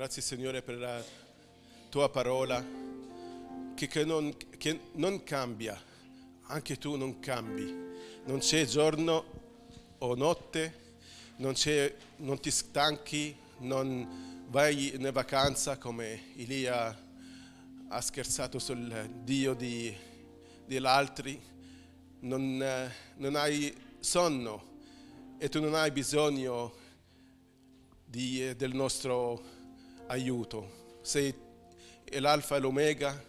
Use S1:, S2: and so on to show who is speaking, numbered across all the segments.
S1: Grazie Signore per la tua parola che, che non, che non cambia, anche tu non cambi. Non c'è giorno o notte, non, non ti stanchi, non vai in vacanza come Elia ha scherzato sul Dio di, degli altri, non, non hai sonno e tu non hai bisogno di, del nostro aiuto. Sei l'alfa e l'omega,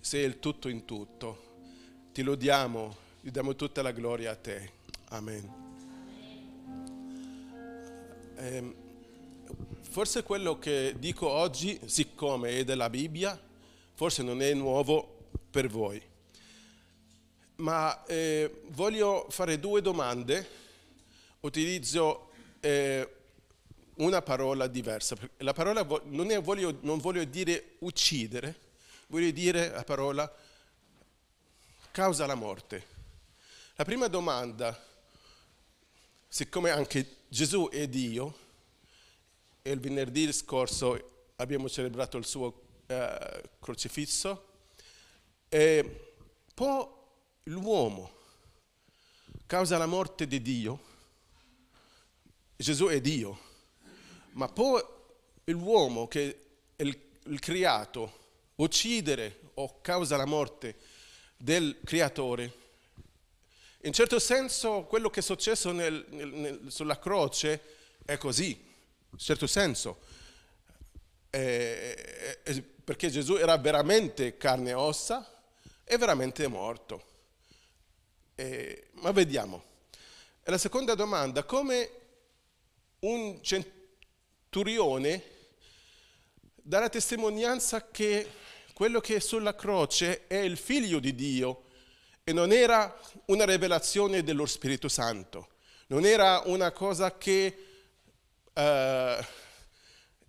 S1: sei il tutto in tutto. Ti lodiamo, ti diamo tutta la gloria a te. Amen. Eh, forse quello che dico oggi, siccome è della Bibbia, forse non è nuovo per voi. Ma eh, voglio fare due domande. Utilizzo eh, una parola diversa. La parola non, è, voglio, non voglio dire uccidere, voglio dire la parola causa la morte. La prima domanda, siccome anche Gesù è Dio, e il venerdì scorso abbiamo celebrato il suo eh, crocifisso, eh, può l'uomo causa la morte di Dio? Gesù è Dio ma può l'uomo che è il, il creato uccidere o causa la morte del creatore? In certo senso quello che è successo nel, nel, sulla croce è così, in certo senso, eh, eh, perché Gesù era veramente carne e ossa e veramente morto. Eh, ma vediamo. E la seconda domanda, come un centinaio Turione dà la testimonianza che quello che è sulla croce è il figlio di Dio e non era una rivelazione dello Spirito Santo, non era una cosa che uh,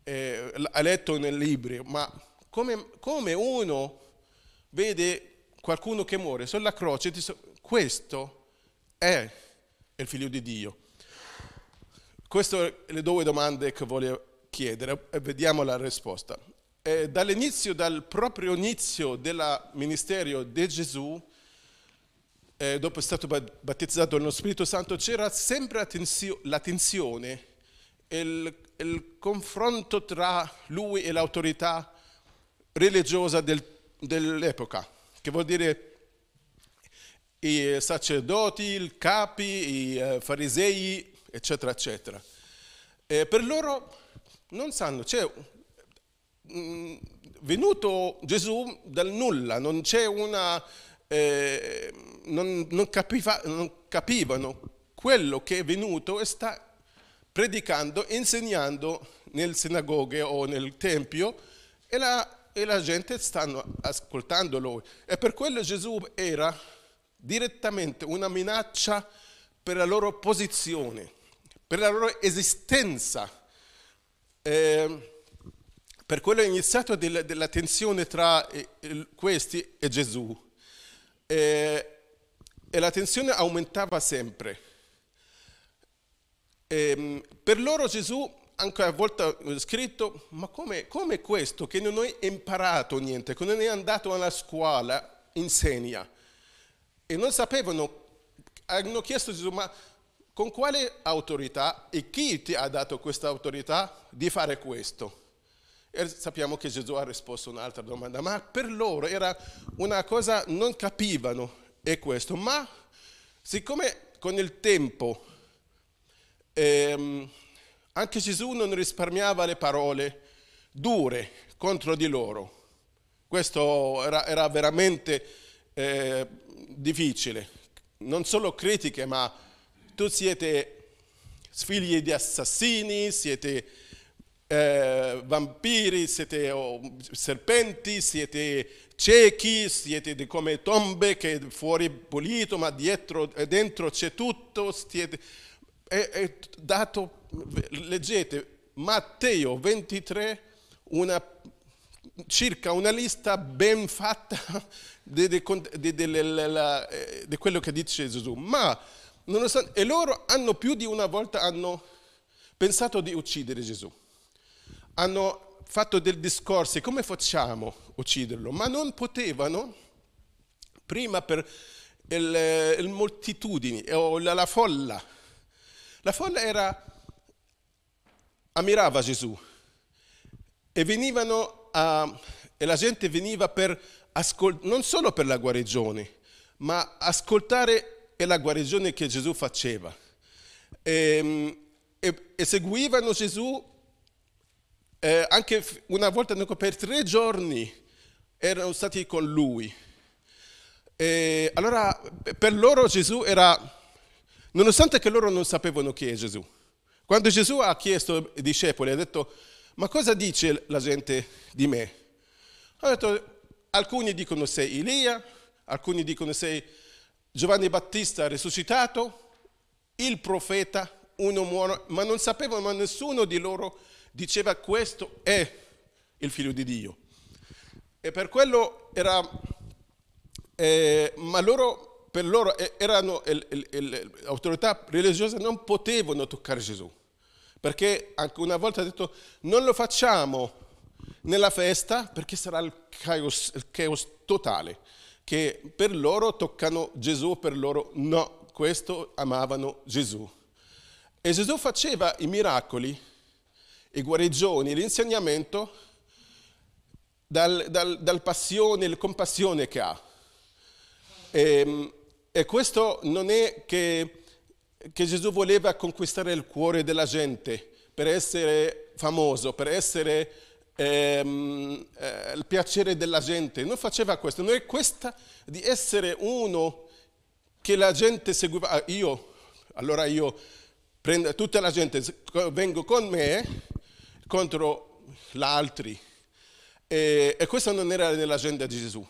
S1: eh, ha letto nel libro, ma come, come, uno vede qualcuno che muore sulla croce, questo è il figlio di Dio. Queste sono le due domande che voglio chiedere e vediamo la risposta. E dall'inizio, dal proprio inizio del ministero di Gesù, eh, dopo è stato battezzato nello Spirito Santo, c'era sempre la tensione, il, il confronto tra lui e l'autorità religiosa del, dell'epoca, che vuol dire i sacerdoti, i capi, i eh, farisei, eccetera, eccetera. E per loro non sanno, cioè, mh, venuto Gesù dal nulla, non c'è una... Eh, non, non, capiva, non capivano quello che è venuto e sta predicando, insegnando nel sinagoghe o nel tempio e la, e la gente stanno ascoltando lui. E per quello Gesù era direttamente una minaccia per la loro posizione per la loro esistenza. Eh, per quello è iniziato della, della tensione tra eh, questi e Gesù. Eh, e la tensione aumentava sempre. Eh, per loro Gesù anche a volte ha scritto, ma come, come questo che non hai imparato niente, che non è andato alla scuola, insegna. E non sapevano, hanno chiesto a Gesù, ma con quale autorità e chi ti ha dato questa autorità di fare questo? E sappiamo che Gesù ha risposto un'altra domanda, ma per loro era una cosa, non capivano, è questo, ma siccome con il tempo ehm, anche Gesù non risparmiava le parole dure contro di loro, questo era, era veramente eh, difficile, non solo critiche, ma tu siete figli di assassini, siete eh, vampiri, siete oh, serpenti, siete ciechi, siete come tombe che fuori pulito, ma dietro, dentro c'è tutto. Siete, è, è dato, leggete Matteo 23, una, circa una lista ben fatta di, quello che dice Gesù. Ma e loro hanno più di una volta hanno pensato di uccidere Gesù. Hanno fatto dei discorsi, come facciamo a ucciderlo? Ma non potevano, prima per il, il moltitudini o la, la folla. La folla era, ammirava Gesù e venivano a, e la gente veniva per ascoltare, non solo per la guarigione, ma ascoltare la guarigione che Gesù faceva. E, ehm, e, e seguivano Gesù eh, anche una volta per tre giorni erano stati con lui. E allora per loro Gesù era, nonostante che loro non sapevano chi è Gesù, quando Gesù ha chiesto ai discepoli, ha detto, ma cosa dice la gente di me? Ha detto, alcuni dicono sei Elia, alcuni dicono sei Giovanni Battista risuscitato, il profeta, uno muore, ma non sapevano, ma nessuno di loro diceva questo è il figlio di Dio. E per quello era, eh, ma loro, per loro erano, le autorità religiose non potevano toccare Gesù, perché anche una volta ha detto non lo facciamo nella festa perché sarà il caos, il caos totale, che per loro toccano Gesù, per loro no, questo amavano Gesù. E Gesù faceva i miracoli, i guarigioni, l'insegnamento dal, dal, dal passione, la compassione che ha. E, ehm, e questo non è che, che Gesù voleva conquistare il cuore della gente per essere famoso, per essere ehm, eh, il piacere della gente, non faceva questo, non è questa di essere uno che la gente seguiva, ah, io, allora io prendo tutta la gente, vengo con me contro gli altri. E, e questo non era nell'agenda di Gesù.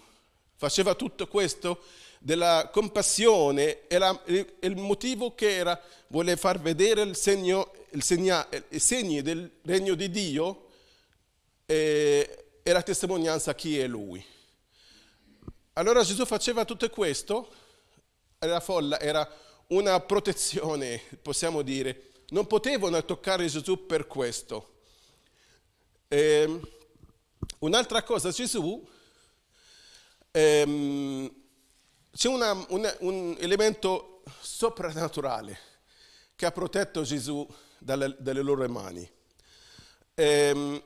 S1: Faceva tutto questo della compassione, era il motivo che era, voleva far vedere il segno, il segna, i segni del regno di Dio e, e la testimonianza chi è Lui. Allora Gesù faceva tutto questo, la folla era una protezione, possiamo dire. Non potevano toccare Gesù per questo. E, un'altra cosa, Gesù, ehm, c'è una, una, un elemento soprannaturale che ha protetto Gesù dalle, dalle loro mani. Ehm,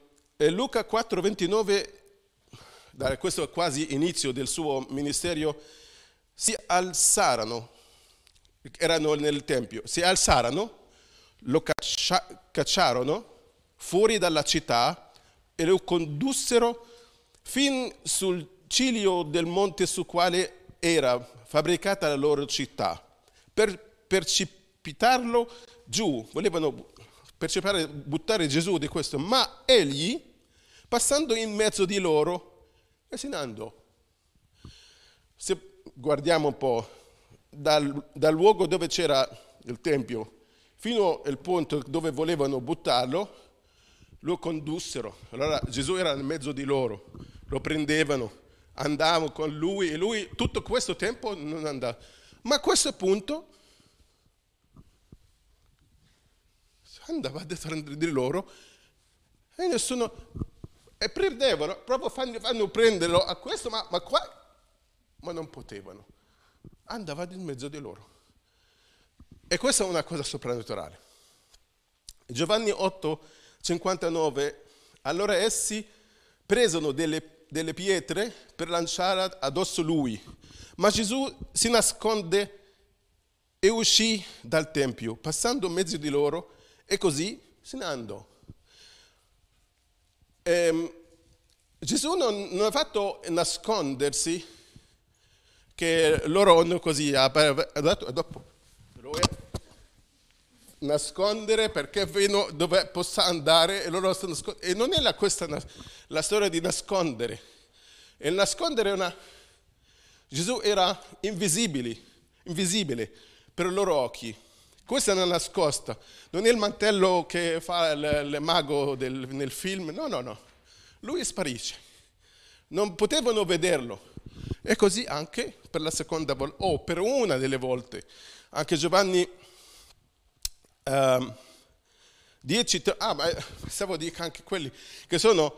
S1: Luca 4, 29, questo è quasi inizio del suo ministero, si alzarono, erano nel Tempio, si alzarono, lo caccia, cacciarono fuori dalla città e lo condussero fin sul ciglio del monte su quale era fabbricata la loro città, per precipitarlo giù, volevano precipitare, buttare Gesù di questo, ma egli passando in mezzo di loro e se ne andò. Se guardiamo un po', dal, dal luogo dove c'era il Tempio fino al punto dove volevano buttarlo, lo condussero. Allora Gesù era nel mezzo di loro, lo prendevano, andavano con lui e lui tutto questo tempo non andava. Ma a questo punto andava dietro di loro e nessuno e prendevano, proprio fanno, fanno prenderlo a questo, ma, ma qua, ma non potevano. Andava in mezzo di loro. E questa è una cosa soprannaturale. Giovanni 8, 59, allora essi presero delle, delle pietre per lanciare addosso lui, ma Gesù si nasconde e uscì dal Tempio, passando in mezzo di loro, e così se ne andò. Eh, Gesù non, non, ha fatto nascondersi che loro hanno così, dopo nascondere perché vedono dove possa andare e loro stanno nascondendo. E non è la, questa la storia di nascondere. Il nascondere è una... Gesù era invisibile, invisibile per i loro occhi. Questa è una nascosta, non è il mantello che fa il, mago del, nel film, no, no, no. Lui sparisce. Non potevano vederlo. E così anche per la seconda volta, o per una delle volte. Anche Giovanni, um, Dieci, ah, ma pensavo di anche quelli che sono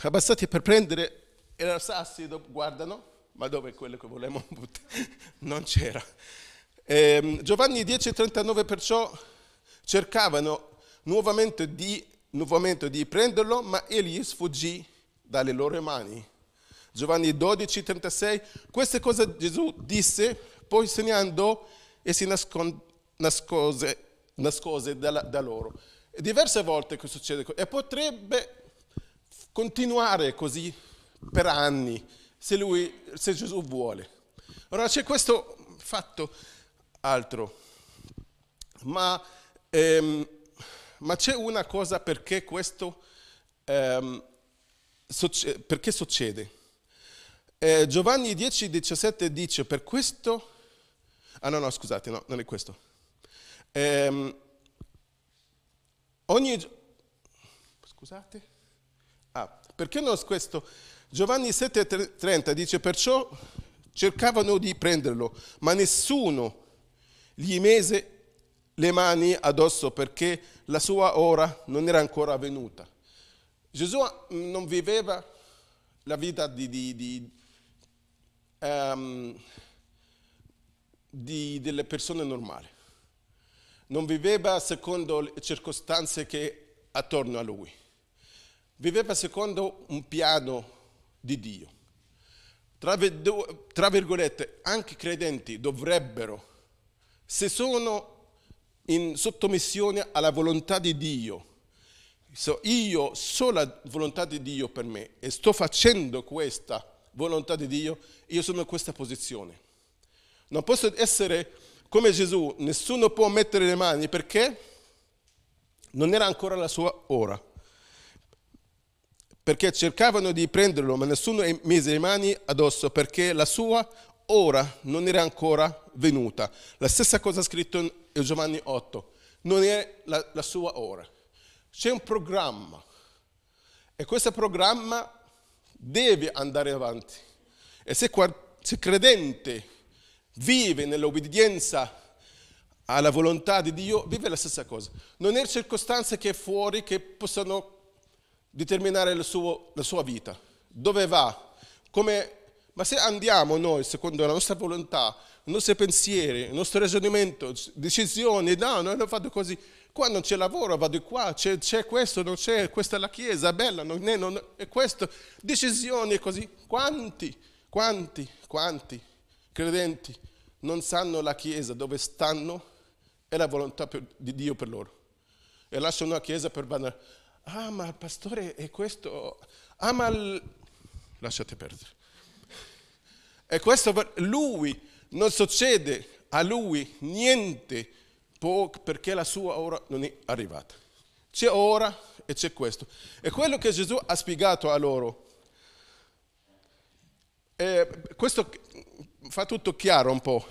S1: abbassati per prendere i sassi, guardano, ma dove è quello che volevamo buttare? Non c'era. Eh, Giovanni 10,39 perciò cercavano nuovamente di, nuovamente di prenderlo, ma egli sfuggì dalle loro mani. Giovanni 12,36, queste cose Gesù disse, poi se ne andò e si nascose, nascose da, da loro. E diverse volte che succede e potrebbe continuare così per anni se, lui, se Gesù vuole. Ora c'è questo fatto altro, ma, ehm, ma c'è una cosa perché questo ehm, succe- perché succede. Eh, Giovanni 10, 17 dice, per questo... Ah no, no, scusate, no, non è questo. Eh, ogni... Scusate. Ah, perché non è questo? Giovanni 7,30 dice, perciò cercavano di prenderlo, ma nessuno gli mise le mani addosso perché la sua ora non era ancora venuta. Gesù non viveva la vita di, di, di um, delle persone normali. Non viveva secondo le circostanze che attorno a lui. Viveva secondo un piano di Dio. Tra, tra virgolette, anche i credenti dovrebbero, se sono in sottomissione alla volontà di Dio, so, io so la volontà di Dio per me e sto facendo questa volontà di Dio, io sono in questa posizione. Non posso essere come Gesù, nessuno può mettere le mani perché non era ancora la sua ora. Perché cercavano di prenderlo, ma nessuno mise le mani addosso perché la sua ora non era ancora venuta. La stessa cosa scritto in Giovanni 8, non è la, la sua ora. C'è un programma e questo programma deve andare avanti. E se, se credente vive nell'obbedienza alla volontà di Dio, vive la stessa cosa. Non è circostanze che è fuori che possano determinare suo, la sua vita. Dove va? Come, ma se andiamo noi secondo la nostra volontà, i nostri pensieri, il nostro ragionamento, decisioni, no, noi lo fate così, Qua non c'è lavoro, vado qua, c'è, c'è, questo, non c'è, questa è la chiesa, bella, non è, non è questo. Decisioni così. Quanti, quanti, quanti credenti non sanno la chiesa dove stanno e la volontà per, di Dio per loro. E lasciano la chiesa per bandare. Ah, ma il pastore è questo. Ah, ma il... lasciate perdere. E questo per lui non succede a lui niente perché la sua ora non è arrivata. C'è ora e c'è questo. E quello che Gesù ha spiegato a loro, eh, questo fa tutto chiaro un po'.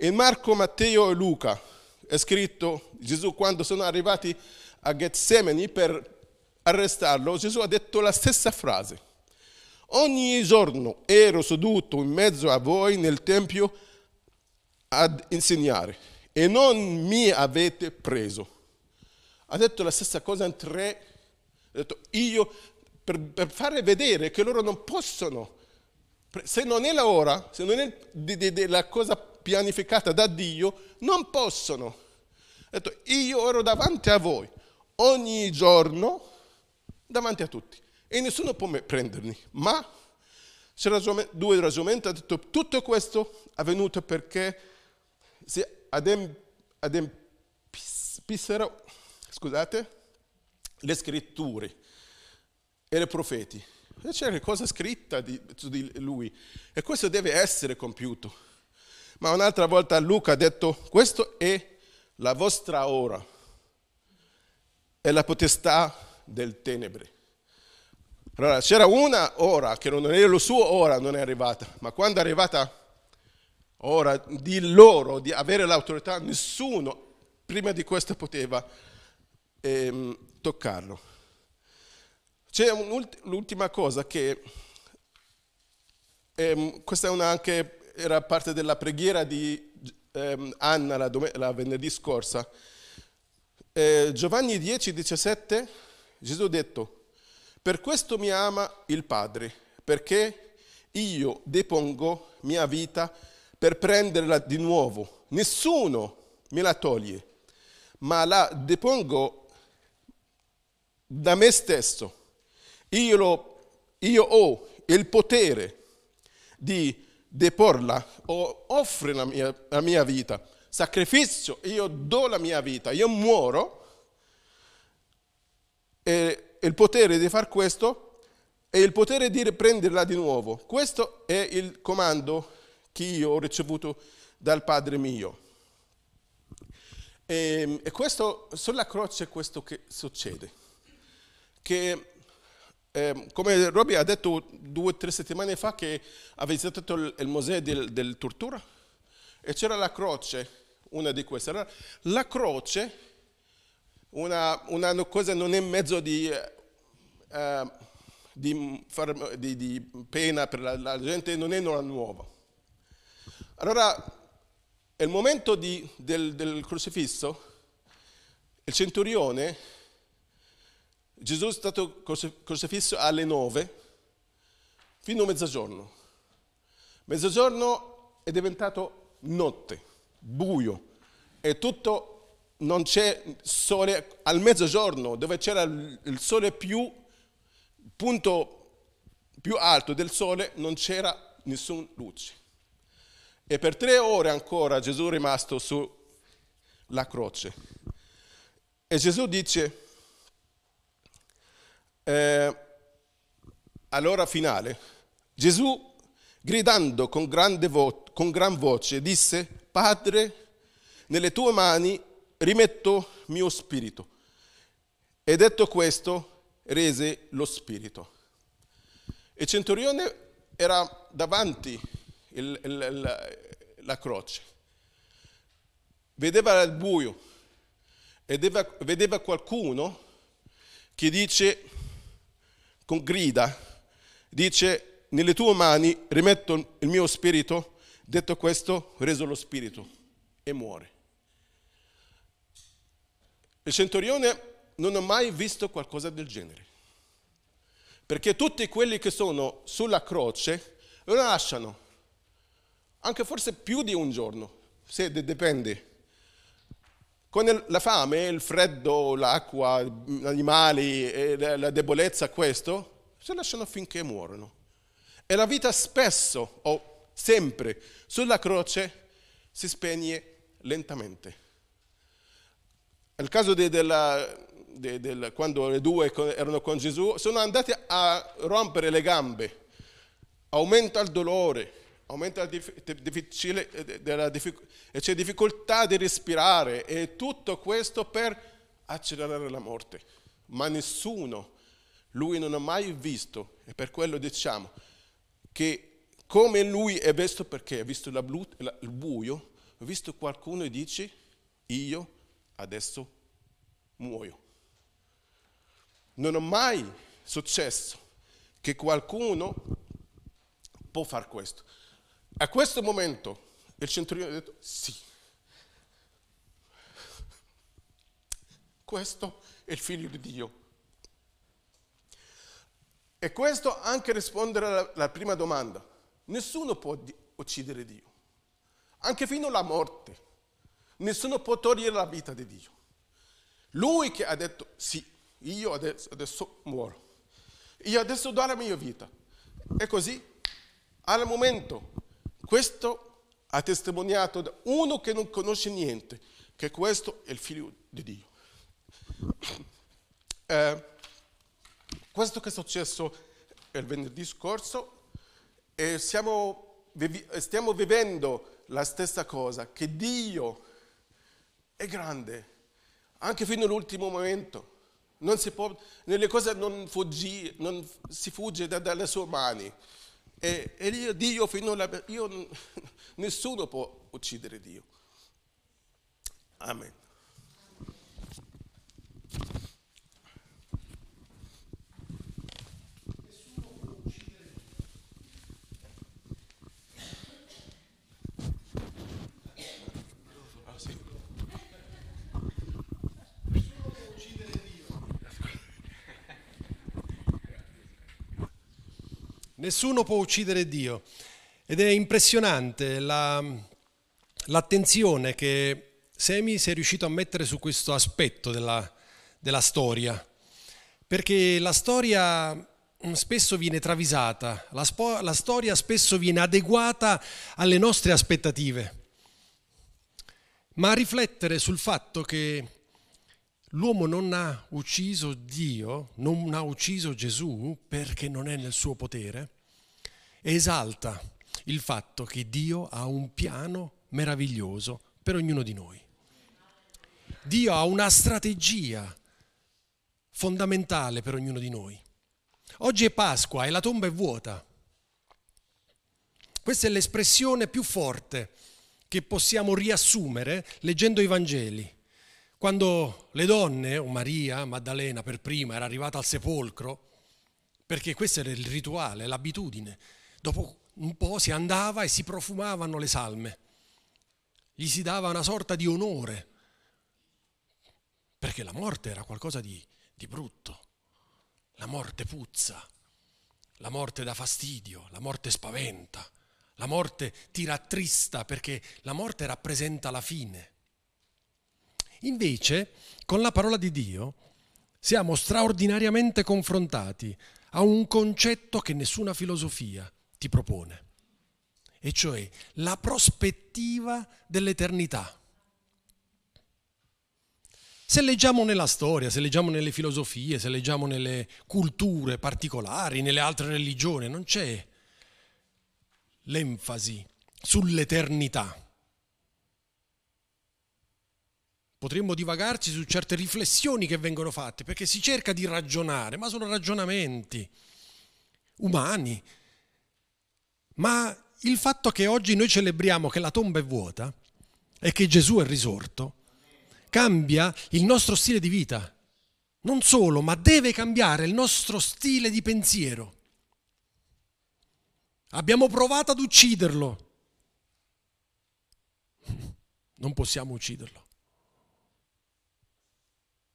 S1: In Marco, Matteo e Luca è scritto, Gesù quando sono arrivati a Getsemani per arrestarlo, Gesù ha detto la stessa frase. Ogni giorno ero seduto in mezzo a voi nel Tempio ad insegnare e non mi avete preso. Ha detto la stessa cosa in tre, ha detto io per, per fare vedere che loro non possono, se non è l'ora, se non è di, di, di la cosa pianificata da Dio, non possono. Ha detto io ero davanti a voi ogni giorno, davanti a tutti, e nessuno può prendermi, ma due ragionamenti, ha detto tutto questo è avvenuto perché adem, adempissero scusate, le scritture e i profeti. C'è cosa scritta di, di lui e questo deve essere compiuto. Ma un'altra volta Luca ha detto, questo è la vostra ora, è la potestà del tenebre. Allora c'era una ora che non era la sua ora, non è arrivata, ma quando è arrivata Ora, di loro, di avere l'autorità, nessuno prima di questo poteva ehm, toccarlo. C'è un'ultima cosa che, ehm, questa anche, era parte della preghiera di ehm, Anna la, la venerdì scorsa. eh, Giovanni 10, 17, Gesù ha detto, per questo mi ama il Padre, perché io depongo mia vita per prenderla di nuovo. Nessuno me la toglie, ma la depongo da me stesso. Io, lo, io ho il potere di deporla o offrire la mia, la mia vita. Sacrificio, io do la mia vita, io muoro e il potere di far questo è il potere di riprenderla di nuovo. Questo è il comando che io ho ricevuto dal Padre mio. E, e questo, sulla croce questo che succede. Che eh, come Roby ha detto due o tre settimane fa che ha visitato il, il museo del, del, tortura e c'era la croce, una di queste. La croce, una, una cosa non è mezzo di, eh, di, di, di pena per la, la, gente, non è una nuova. Allora, il momento del, del crocifisso, il centurione Gesù è stato crocifisso alle nove fino a mezzogiorno. Mezzogiorno è diventato notte, buio e tutto non c'è sole al mezzogiorno dove c'era il sole più punto più alto del sole non c'era nessuna luce. E per tre ore ancora Gesù è rimasto sulla croce. E Gesù dice, eh, all'ora finale, Gesù, gridando con, vo- con gran voce, disse, Padre, nelle tue mani rimetto mio spirito. E detto questo, rese lo spirito. Il centurione era davanti il, il, il, la croce, vedeva il buio e vedeva qualcuno che dice con grida, dice, nelle tue mani rimetto il mio spirito, detto questo, reso lo spirito e muore. Il centurione non ha mai visto qualcosa del genere, perché tutti quelli che sono sulla croce lo lasciano, anche forse più di un giorno, se dipende con la fame, il freddo, l'acqua, gli animali, la debolezza, questo, si lasciano finché muoiono. E la vita spesso, o sempre, sulla croce si spegne lentamente. Nel caso di, della, di, di, quando le due erano con Gesù, sono andati a rompere le gambe, aumenta il dolore, aumenta la difficile, e c'è difficoltà di respirare e tutto questo per accelerare la morte. Ma nessuno, lui non ha mai visto, e per quello diciamo che come lui è visto perché ha visto la blu, la, il buio, ha visto qualcuno e dice io adesso muoio. Non è mai successo che qualcuno può fare questo. A questo momento il centurione ha detto sì. Questo è il figlio di Dio. E questo anche rispondere alla, alla prima domanda. Nessuno può uccidere Dio, anche fino alla morte. Nessuno può togliere la vita di Dio. Lui che ha detto sì, io adesso, adesso muoro. Io adesso do la mia vita. E così, al momento questo ha testimoniato da uno che non conosce niente, che questo è il figlio di Dio. Eh, questo che è successo il venerdì scorso, e siamo, stiamo vivendo la stessa cosa, che Dio è grande, anche fino all'ultimo momento. Non si può, nelle cose non, fuggi, non si fugge da, dalle sue mani. E, e io, Dio fino alla... Io, nessuno può uccidere Dio. Amen.
S2: Nessuno può uccidere Dio. Ed è impressionante la, l'attenzione che Semi si è riuscito a mettere su questo aspetto della, della storia. Perché la storia mm, spesso viene travisata, la, spo- la storia spesso viene adeguata alle nostre aspettative. Ma a riflettere sul fatto che L'uomo non ha ucciso Dio, non ha ucciso Gesù perché non è nel suo potere, esalta il fatto che Dio ha un piano meraviglioso per ognuno di noi. Dio ha una strategia fondamentale per ognuno di noi. Oggi è Pasqua e la tomba è vuota. Questa è l'espressione più forte che possiamo riassumere leggendo i Vangeli. Quando le donne, o Maria, Maddalena per prima, era arrivata al sepolcro, perché questo era il rituale, l'abitudine, dopo un po' si andava e si profumavano le salme, gli si dava una sorta di onore, perché la morte era qualcosa di, di brutto, la morte puzza, la morte dà fastidio, la morte spaventa, la morte ti rattrista perché la morte rappresenta la fine. Invece, con la parola di Dio, siamo straordinariamente confrontati a un concetto che nessuna filosofia ti propone, e cioè la prospettiva dell'eternità. Se leggiamo nella storia, se leggiamo nelle filosofie, se leggiamo nelle culture particolari, nelle altre religioni, non c'è l'enfasi sull'eternità. Potremmo divagarci su certe riflessioni che vengono fatte, perché si cerca di ragionare, ma sono ragionamenti umani. Ma il fatto che oggi noi celebriamo che la tomba è vuota e che Gesù è risorto, cambia il nostro stile di vita. Non solo, ma deve cambiare il nostro stile di pensiero. Abbiamo provato ad ucciderlo. Non possiamo ucciderlo.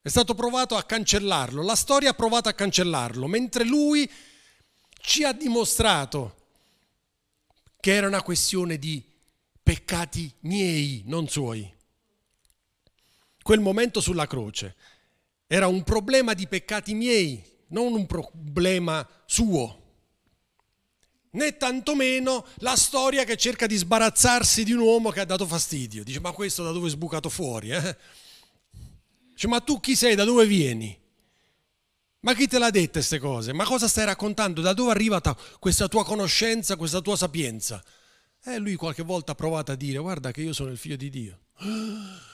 S2: È stato provato a cancellarlo, la storia ha provato a cancellarlo, mentre lui ci ha dimostrato che era una questione di peccati miei, non suoi. Quel momento sulla croce era un problema di peccati miei, non un problema suo. Né tantomeno la storia che cerca di sbarazzarsi di un uomo che ha dato fastidio. Dice, ma questo da dove è sbucato fuori? Eh? Dice, ma tu chi sei? Da dove vieni? Ma chi te l'ha dette queste cose? Ma cosa stai raccontando? Da dove è arrivata questa tua conoscenza, questa tua sapienza? E lui qualche volta ha provato a dire, guarda che io sono il figlio di Dio.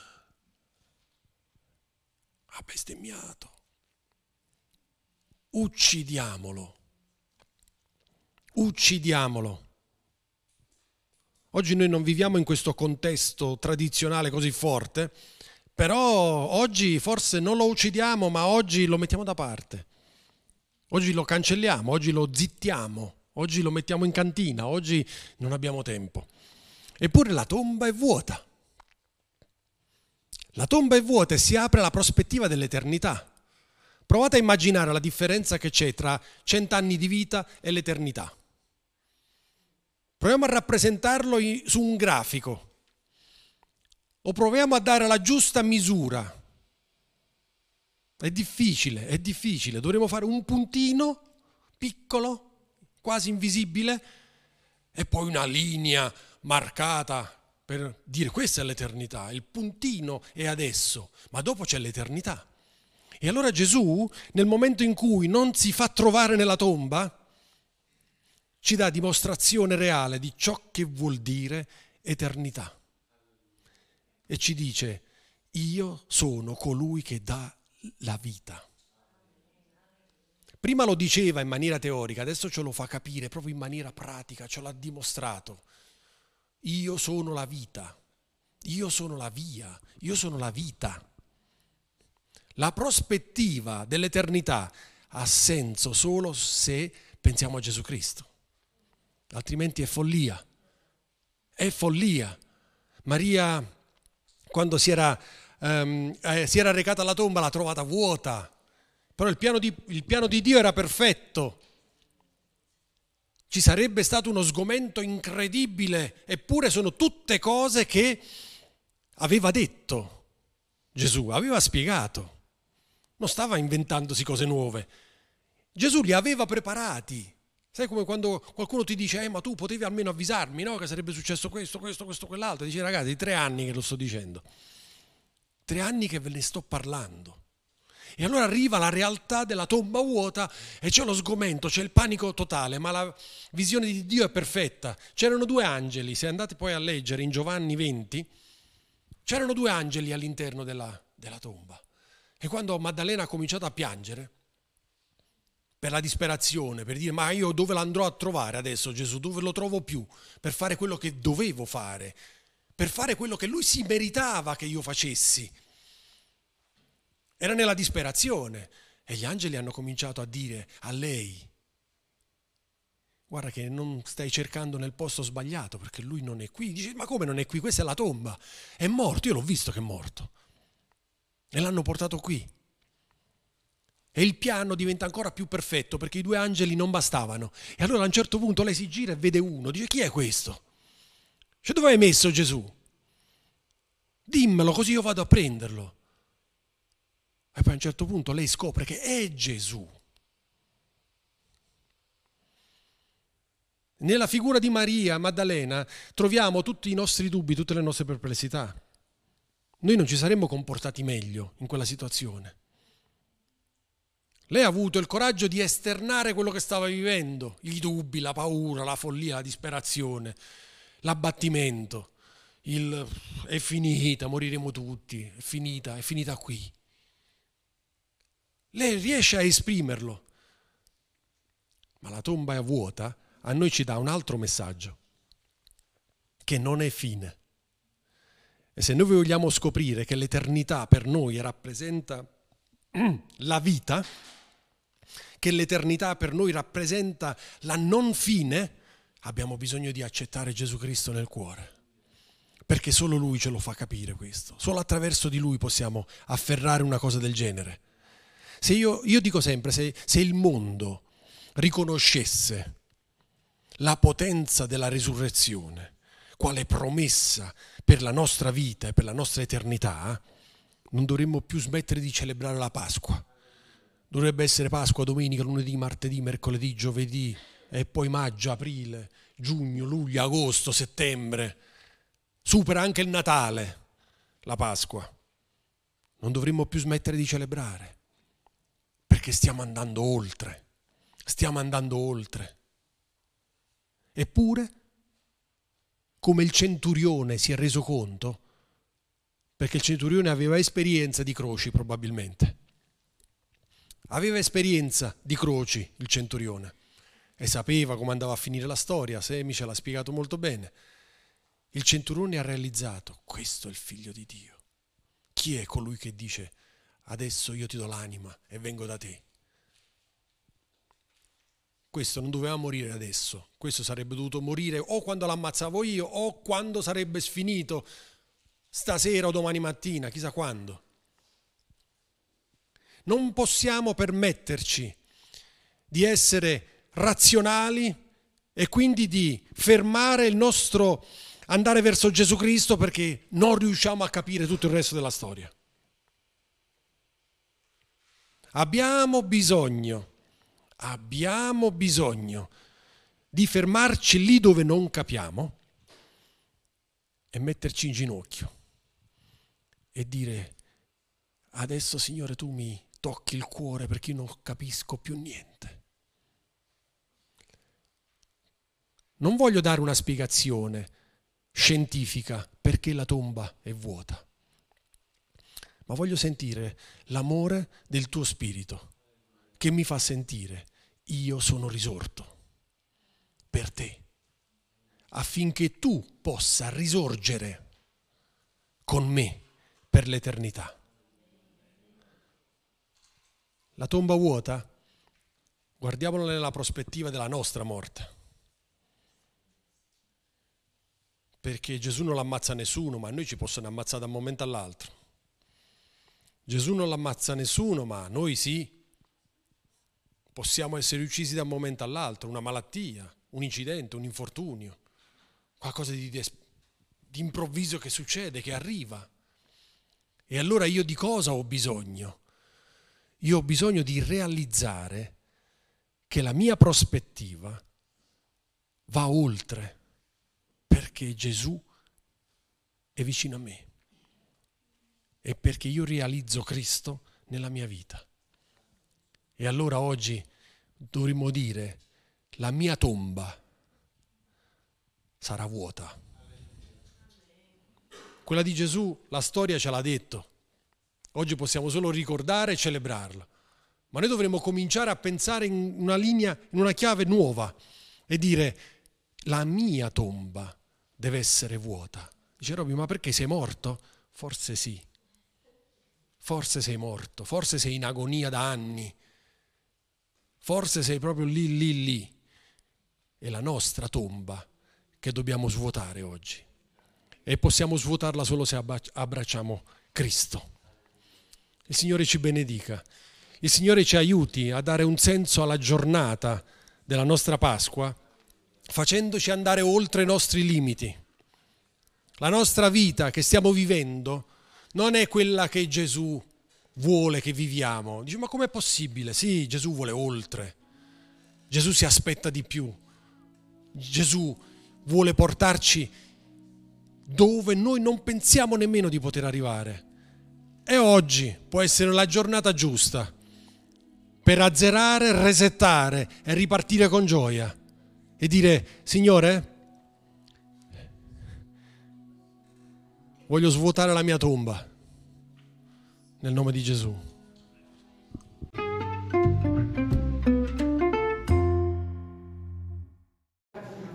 S2: Ha bestemmiato. Uccidiamolo. Uccidiamolo. Oggi noi non viviamo in questo contesto tradizionale così forte, però oggi forse non lo uccidiamo, ma oggi lo mettiamo da parte. Oggi lo cancelliamo, oggi lo zittiamo, oggi lo mettiamo in cantina, oggi non abbiamo tempo. Eppure la tomba è vuota. La tomba è vuota e si apre la prospettiva dell'eternità. Provate a immaginare la differenza che c'è tra cent'anni di vita e l'eternità. Proviamo a rappresentarlo su un grafico o proviamo a dare la giusta misura. È difficile, è difficile. Dovremo fare un puntino piccolo, quasi invisibile, e poi una linea marcata per dire questa è l'eternità. Il puntino è adesso, ma dopo c'è l'eternità. E allora Gesù, nel momento in cui non si fa trovare nella tomba, ci dà dimostrazione reale di ciò che vuol dire eternità e ci dice, io sono colui che dà la vita. Prima lo diceva in maniera teorica, adesso ce lo fa capire proprio in maniera pratica, ce l'ha dimostrato. Io sono la vita, io sono la via, io sono la vita. La prospettiva dell'eternità ha senso solo se pensiamo a Gesù Cristo, altrimenti è follia, è follia. Maria quando si era, um, eh, si era recata alla tomba l'ha trovata vuota, però il piano, di, il piano di Dio era perfetto. ci sarebbe stato uno sgomento incredibile, eppure sono tutte cose che aveva detto Gesù, aveva spiegato, non stava inventandosi cose nuove. Gesù li aveva preparati. Sai come quando qualcuno ti dice, eh, ma tu potevi almeno avvisarmi, no? Che sarebbe successo questo, questo, questo, quell'altro. Dice, ragazzi, tre anni che lo sto dicendo. Tre anni che ve ne sto parlando. E allora arriva la realtà della tomba vuota e c'è lo sgomento, c'è il panico totale, ma la visione di Dio è perfetta. C'erano due angeli, se andate poi a leggere in Giovanni 20, c'erano due angeli all'interno della, della tomba. E quando Maddalena ha cominciato a piangere, per la disperazione, per dire ma io dove l'andrò a trovare adesso Gesù, dove lo trovo più, per fare quello che dovevo fare, per fare quello che lui si meritava che io facessi. Era nella disperazione e gli angeli hanno cominciato a dire a lei, guarda che non stai cercando nel posto sbagliato perché lui non è qui. Dice, ma come non è qui? Questa è la tomba. È morto, io l'ho visto che è morto. E l'hanno portato qui. E il piano diventa ancora più perfetto perché i due angeli non bastavano. E allora a un certo punto lei si gira e vede uno. Dice, chi è questo? Cioè, dove hai messo Gesù? Dimmelo così io vado a prenderlo. E poi a un certo punto lei scopre che è Gesù. Nella figura di Maria Maddalena troviamo tutti i nostri dubbi, tutte le nostre perplessità. Noi non ci saremmo comportati meglio in quella situazione. Lei ha avuto il coraggio di esternare quello che stava vivendo, i dubbi, la paura, la follia, la disperazione, l'abbattimento, il è finita, moriremo tutti, è finita, è finita qui. Lei riesce a esprimerlo, ma la tomba è vuota, a noi ci dà un altro messaggio, che non è fine. E se noi vogliamo scoprire che l'eternità per noi rappresenta la vita, che l'eternità per noi rappresenta la non fine, abbiamo bisogno di accettare Gesù Cristo nel cuore. Perché solo Lui ce lo fa capire questo. Solo attraverso di Lui possiamo afferrare una cosa del genere. Se io, io dico sempre, se, se il mondo riconoscesse la potenza della risurrezione, quale promessa per la nostra vita e per la nostra eternità, non dovremmo più smettere di celebrare la Pasqua. Dovrebbe essere Pasqua, domenica, lunedì, martedì, mercoledì, giovedì, e poi maggio, aprile, giugno, luglio, agosto, settembre. Supera anche il Natale, la Pasqua. Non dovremmo più smettere di celebrare perché stiamo andando oltre, stiamo andando oltre. Eppure, come il centurione si è reso conto, perché il centurione aveva esperienza di croci probabilmente, aveva esperienza di croci il centurione e sapeva come andava a finire la storia, Semi ce l'ha spiegato molto bene. Il centurione ha realizzato, questo è il figlio di Dio. Chi è colui che dice adesso io ti do l'anima e vengo da te. Questo non doveva morire adesso, questo sarebbe dovuto morire o quando l'ammazzavo io o quando sarebbe sfinito, stasera o domani mattina, chissà quando. Non possiamo permetterci di essere razionali e quindi di fermare il nostro andare verso Gesù Cristo perché non riusciamo a capire tutto il resto della storia. Abbiamo bisogno, abbiamo bisogno di fermarci lì dove non capiamo e metterci in ginocchio e dire adesso Signore tu mi tocchi il cuore perché io non capisco più niente. Non voglio dare una spiegazione scientifica perché la tomba è vuota ma voglio sentire l'amore del tuo spirito che mi fa sentire io sono risorto per te, affinché tu possa risorgere con me per l'eternità. La tomba vuota, guardiamola nella prospettiva della nostra morte. Perché Gesù non l'ammazza nessuno, ma noi ci possono ammazzare da un momento all'altro. Gesù non l'ammazza nessuno, ma noi sì. Possiamo essere uccisi da un momento all'altro, una malattia, un incidente, un infortunio, qualcosa di, di improvviso che succede, che arriva. E allora io di cosa ho bisogno? Io ho bisogno di realizzare che la mia prospettiva va oltre perché Gesù è vicino a me e perché io realizzo Cristo nella mia vita. E allora oggi dovremmo dire la mia tomba sarà vuota. Quella di Gesù, la storia ce l'ha detto. Oggi possiamo solo ricordare e celebrarla. Ma noi dovremmo cominciare a pensare in una linea, in una chiave nuova e dire la mia tomba deve essere vuota. Dice Robby, ma perché sei morto? Forse sì. Forse sei morto, forse sei in agonia da anni. Forse sei proprio lì, lì, lì. È la nostra tomba che dobbiamo svuotare oggi. E possiamo svuotarla solo se abbracciamo Cristo. Il Signore ci benedica. Il Signore ci aiuti a dare un senso alla giornata della nostra Pasqua, facendoci andare oltre i nostri limiti. La nostra vita che stiamo vivendo non è quella che Gesù vuole che viviamo. Dici, ma com'è possibile? Sì, Gesù vuole oltre. Gesù si aspetta di più. Gesù vuole portarci dove noi non pensiamo nemmeno di poter arrivare. E oggi può essere la giornata giusta per azzerare, resettare e ripartire con gioia e dire, Signore, voglio svuotare la mia tomba nel nome di Gesù.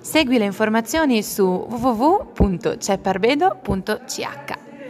S3: Segui le informazioni su www.cepparbedo.ch.